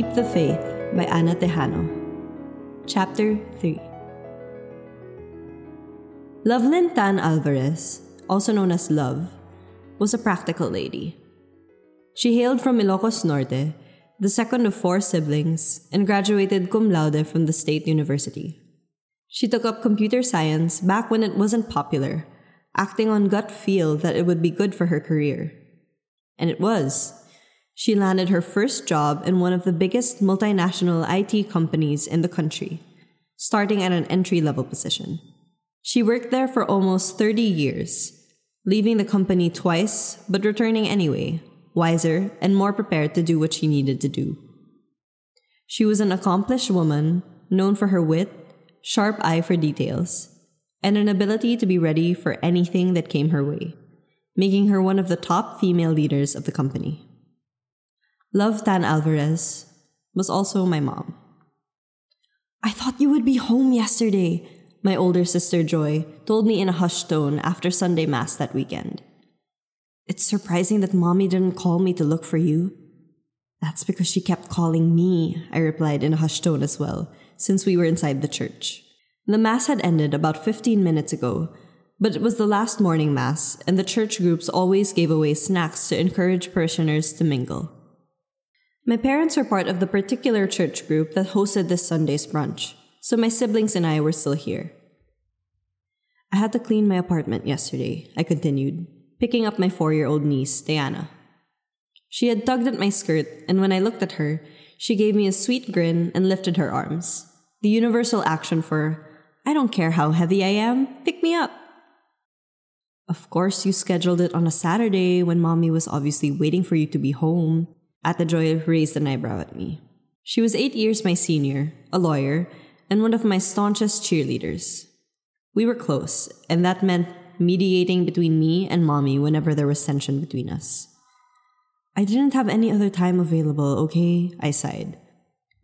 Keep the Faith by Ana Tejano. Chapter 3 Lovelyn Tan Alvarez, also known as Love, was a practical lady. She hailed from Ilocos Norte, the second of four siblings, and graduated cum laude from the State University. She took up computer science back when it wasn't popular, acting on gut feel that it would be good for her career. And it was. She landed her first job in one of the biggest multinational IT companies in the country, starting at an entry level position. She worked there for almost 30 years, leaving the company twice, but returning anyway, wiser and more prepared to do what she needed to do. She was an accomplished woman, known for her wit, sharp eye for details, and an ability to be ready for anything that came her way, making her one of the top female leaders of the company. Love Tan Alvarez was also my mom. I thought you would be home yesterday, my older sister Joy told me in a hushed tone after Sunday Mass that weekend. It's surprising that mommy didn't call me to look for you. That's because she kept calling me, I replied in a hushed tone as well, since we were inside the church. The Mass had ended about 15 minutes ago, but it was the last morning Mass, and the church groups always gave away snacks to encourage parishioners to mingle. My parents were part of the particular church group that hosted this Sunday's brunch, so my siblings and I were still here. I had to clean my apartment yesterday, I continued, picking up my four year old niece, Diana. She had tugged at my skirt, and when I looked at her, she gave me a sweet grin and lifted her arms. The universal action for, I don't care how heavy I am, pick me up. Of course, you scheduled it on a Saturday when mommy was obviously waiting for you to be home, Ate Joy raised an eyebrow at me. She was eight years my senior, a lawyer, and one of my staunchest cheerleaders. We were close, and that meant mediating between me and mommy whenever there was tension between us. I didn't have any other time available, okay? I sighed.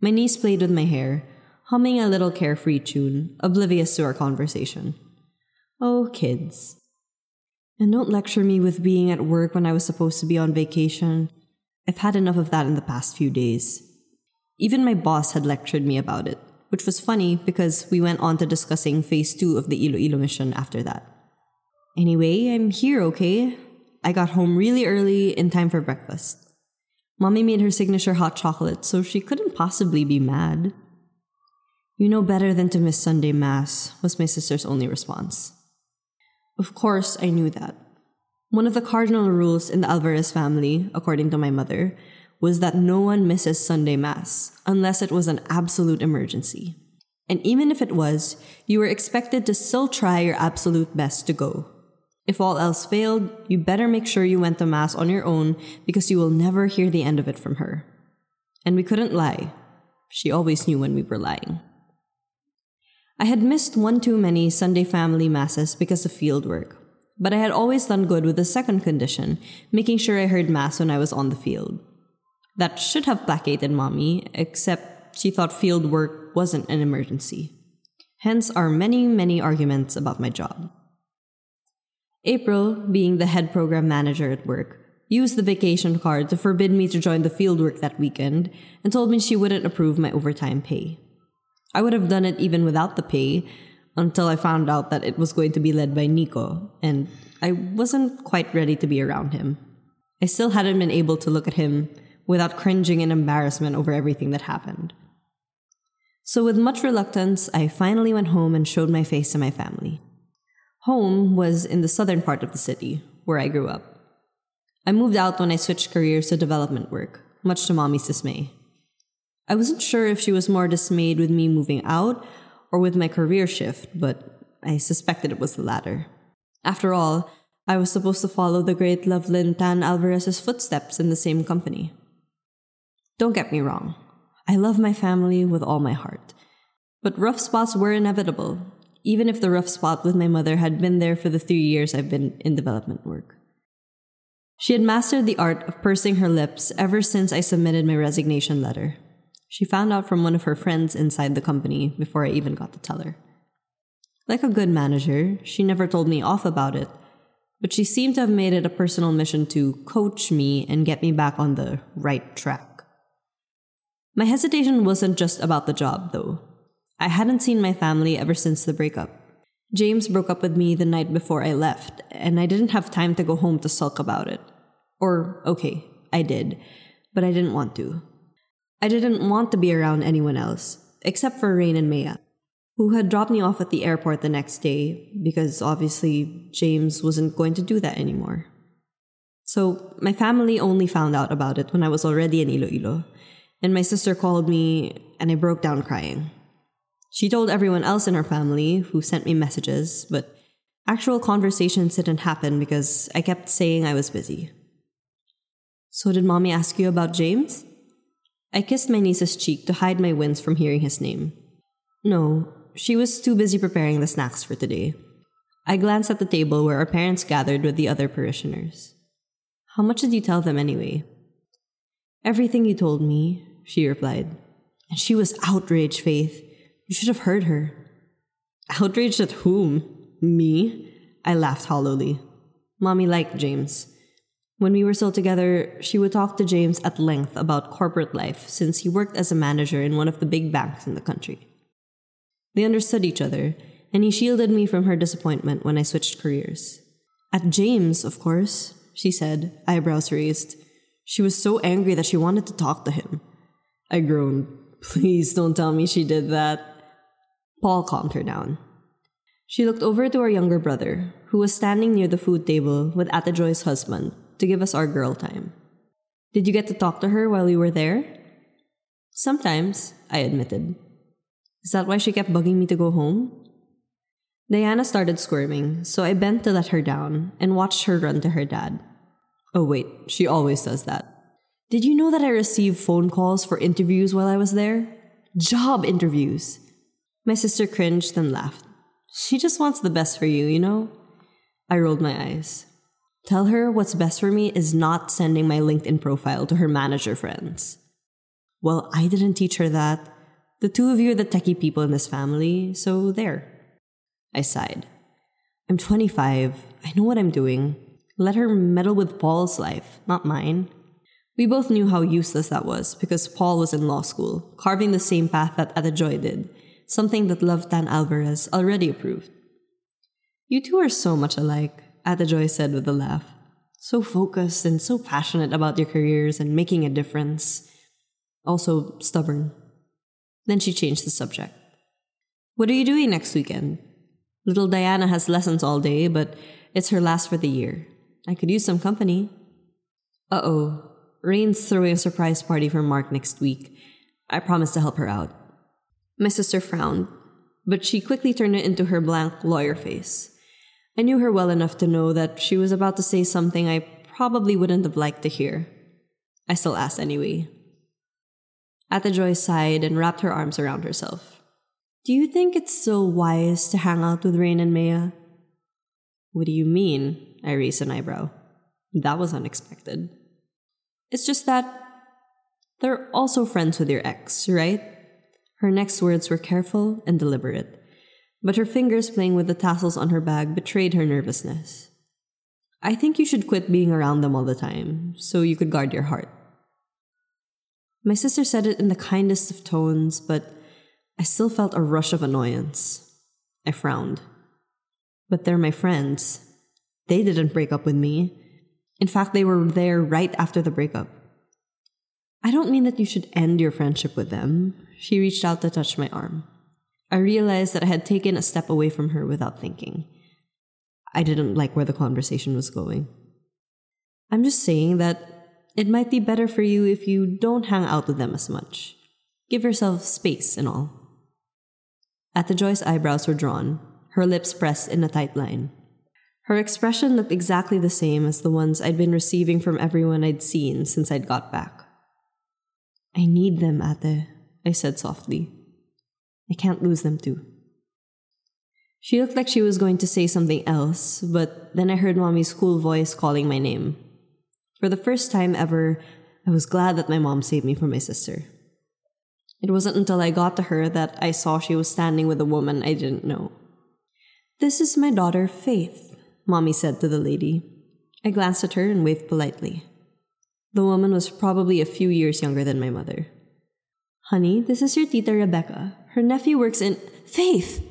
My niece played with my hair, humming a little carefree tune, oblivious to our conversation. Oh, kids. And don't lecture me with being at work when I was supposed to be on vacation. I've had enough of that in the past few days. Even my boss had lectured me about it, which was funny because we went on to discussing phase two of the Iloilo mission after that. Anyway, I'm here, okay? I got home really early in time for breakfast. Mommy made her signature hot chocolate, so she couldn't possibly be mad. You know better than to miss Sunday Mass, was my sister's only response. Of course, I knew that. One of the cardinal rules in the Alvarez family, according to my mother, was that no one misses Sunday Mass unless it was an absolute emergency. And even if it was, you were expected to still try your absolute best to go. If all else failed, you better make sure you went to Mass on your own because you will never hear the end of it from her. And we couldn't lie. She always knew when we were lying. I had missed one too many Sunday family masses because of fieldwork, but I had always done good with the second condition, making sure I heard Mass when I was on the field. That should have placated Mommy, except she thought field work wasn't an emergency. Hence our many, many arguments about my job. April, being the head program manager at work, used the vacation card to forbid me to join the fieldwork that weekend and told me she wouldn't approve my overtime pay. I would have done it even without the pay, until I found out that it was going to be led by Nico, and I wasn't quite ready to be around him. I still hadn't been able to look at him without cringing in embarrassment over everything that happened. So, with much reluctance, I finally went home and showed my face to my family. Home was in the southern part of the city, where I grew up. I moved out when I switched careers to development work, much to mommy's dismay. I wasn't sure if she was more dismayed with me moving out or with my career shift, but I suspected it was the latter. After all, I was supposed to follow the great Lovelyn Tan Alvarez's footsteps in the same company. Don't get me wrong, I love my family with all my heart. But rough spots were inevitable, even if the rough spot with my mother had been there for the three years I've been in development work. She had mastered the art of pursing her lips ever since I submitted my resignation letter. She found out from one of her friends inside the company before I even got to tell her. Like a good manager, she never told me off about it, but she seemed to have made it a personal mission to coach me and get me back on the right track. My hesitation wasn't just about the job, though. I hadn't seen my family ever since the breakup. James broke up with me the night before I left, and I didn't have time to go home to sulk about it. Or, okay, I did, but I didn't want to. I didn't want to be around anyone else, except for Rain and Maya, who had dropped me off at the airport the next day because obviously James wasn't going to do that anymore. So my family only found out about it when I was already in Iloilo, and my sister called me and I broke down crying. She told everyone else in her family who sent me messages, but actual conversations didn't happen because I kept saying I was busy. So, did mommy ask you about James? I kissed my niece's cheek to hide my wince from hearing his name. No, she was too busy preparing the snacks for today. I glanced at the table where our parents gathered with the other parishioners. How much did you tell them anyway? Everything you told me, she replied. And she was outraged, Faith. You should have heard her. Outraged at whom? Me? I laughed hollowly. Mommy liked James. When we were still together, she would talk to James at length about corporate life since he worked as a manager in one of the big banks in the country. They understood each other, and he shielded me from her disappointment when I switched careers. At James, of course, she said, eyebrows raised. She was so angry that she wanted to talk to him. I groaned. Please don't tell me she did that. Paul calmed her down. She looked over to her younger brother, who was standing near the food table with Ate Joy's husband, to give us our girl time. Did you get to talk to her while you were there? Sometimes, I admitted. Is that why she kept bugging me to go home? Diana started squirming, so I bent to let her down and watched her run to her dad. Oh, wait, she always does that. Did you know that I received phone calls for interviews while I was there? Job interviews. My sister cringed and laughed. She just wants the best for you, you know? I rolled my eyes. Tell her what's best for me is not sending my LinkedIn profile to her manager friends. Well, I didn't teach her that. The two of you are the techie people in this family, so there. I sighed. I'm 25. I know what I'm doing. Let her meddle with Paul's life, not mine. We both knew how useless that was because Paul was in law school, carving the same path that Ate Joy did, something that Love Tan Alvarez already approved. You two are so much alike, Ate Joy said with a laugh. So focused and so passionate about your careers and making a difference. Also stubborn. Then she changed the subject. What are you doing next weekend? Little Diana has lessons all day, but it's her last for the year. I could use some company. Uh oh. Rain's throwing a surprise party for Mark next week. I promised to help her out. My sister frowned, but she quickly turned it into her blank lawyer face. I knew her well enough to know that she was about to say something I probably wouldn't have liked to hear. I still asked anyway. Ate Joy sighed and wrapped her arms around herself. Do you think it's still wise to hang out with Rain and Maya? What do you mean? I raised an eyebrow. That was unexpected. It's just that they're also friends with your ex, right? Her next words were careful and deliberate, but her fingers playing with the tassels on her bag betrayed her nervousness. I think you should quit being around them all the time so you could guard your heart. My sister said it in the kindest of tones, but I still felt a rush of annoyance. I frowned. But they're my friends. They didn't break up with me. In fact, they were there right after the breakup. I don't mean that you should end your friendship with them. She reached out to touch my arm. I realized that I had taken a step away from her without thinking. I didn't like where the conversation was going. I'm just saying that it might be better for you if you don't hang out with them as much. Give yourself space and all. Ate Joy's eyebrows were drawn, her lips pressed in a tight line. Her expression looked exactly the same as the ones I'd been receiving from everyone I'd seen since I'd got back. I need them, Ate, I said softly. I can't lose them too. She looked like she was going to say something else, but then I heard Mommy's cool voice calling my name. For the first time ever, I was glad that my mom saved me from my sister. It wasn't until I got to her that I saw she was standing with a woman I didn't know. This is my daughter, Faith, Mommy said to the lady. I glanced at her and waved politely. The woman was probably a few years younger than my mother. Honey, this is your Tita Rebecca. Her nephew works in. Faith!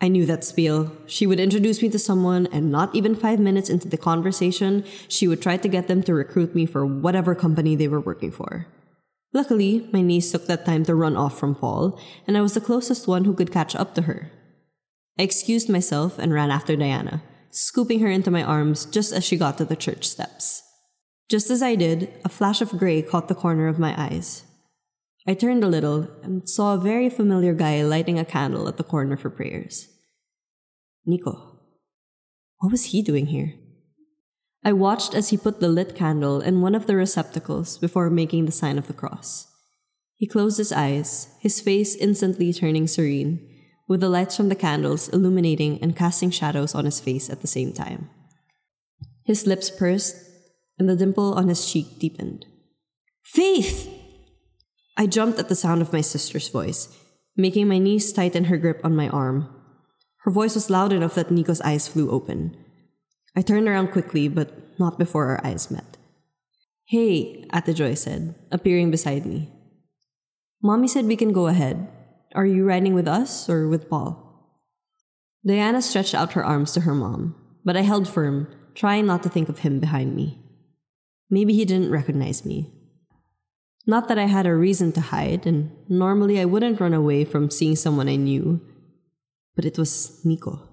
I knew that spiel. She would introduce me to someone, and not even five minutes into the conversation, she would try to get them to recruit me for whatever company they were working for. Luckily, my niece took that time to run off from Paul, and I was the closest one who could catch up to her. I excused myself and ran after Diana, scooping her into my arms just as she got to the church steps. Just as I did, a flash of gray caught the corner of my eyes. I turned a little and saw a very familiar guy lighting a candle at the corner for prayers. Nico. What was he doing here? I watched as he put the lit candle in one of the receptacles before making the sign of the cross. He closed his eyes, his face instantly turning serene, with the lights from the candles illuminating and casting shadows on his face at the same time. His lips pursed, and the dimple on his cheek deepened. Faith! I jumped at the sound of my sister's voice, making my niece tighten her grip on my arm. Her voice was loud enough that Nico's eyes flew open. I turned around quickly, but not before our eyes met. Hey, Ate Joy said, appearing beside me. Mommy said we can go ahead. Are you riding with us or with Paul? Diana stretched out her arms to her mom, but I held firm, trying not to think of him behind me. Maybe he didn't recognize me. Not that I had a reason to hide, and normally I wouldn't run away from seeing someone I knew, but it was Nico.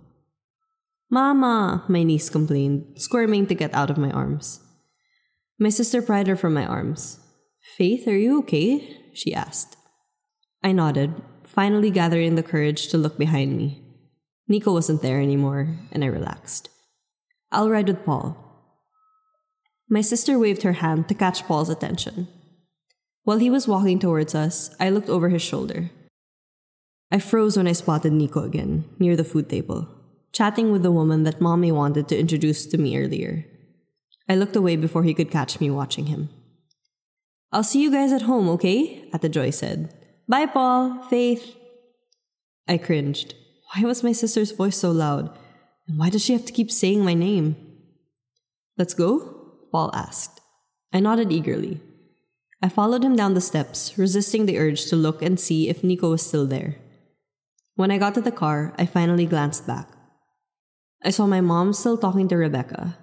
Mama, my niece complained, squirming to get out of my arms. My sister pried her from my arms. Faith, are you okay? she asked. I nodded, finally gathering the courage to look behind me. Nico wasn't there anymore, and I relaxed. I'll ride with Paul. My sister waved her hand to catch Paul's attention. While he was walking towards us, I looked over his shoulder. I froze when I spotted Nico again, near the food table, chatting with the woman that mommy wanted to introduce to me earlier. I looked away before he could catch me watching him. I'll see you guys at home, okay? Ate Joy said. Bye, Paul, Faith. I cringed. Why was my sister's voice so loud? And why does she have to keep saying my name? Let's go? Paul asked. I nodded eagerly. I followed him down the steps, resisting the urge to look and see if Nico was still there. When I got to the car, I finally glanced back. I saw my mom still talking to Rebecca,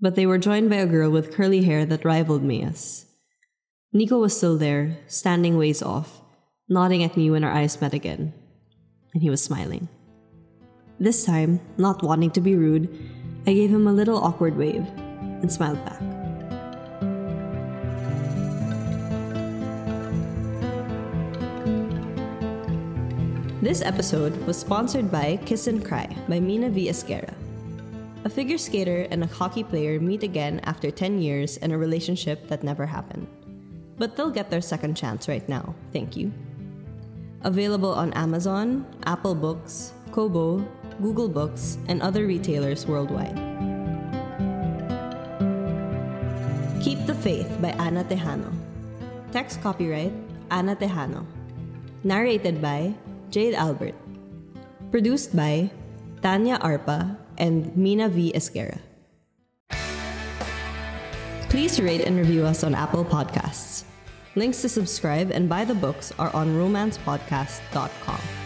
but they were joined by a girl with curly hair that rivaled Mia's. Nico was still there, standing ways off, nodding at me when our eyes met again. And he was smiling. This time, not wanting to be rude, I gave him a little awkward wave and smiled back. This episode was sponsored by Kiss and Cry by Mina V. Esguerra. A figure skater and a hockey player meet again after 10 years in a relationship that never happened. But they'll get their second chance right now, thank you. Available on Amazon, Apple Books, Kobo, Google Books, and other retailers worldwide. Keep the Faith by Ana Tejano. Text copyright Ana Tejano. Narrated by Jade Albert. Produced by Tanya Arpa and Mina V. Esguerra. Please rate and review us on Apple Podcasts. Links to subscribe and buy the books are on romancepodcast.com.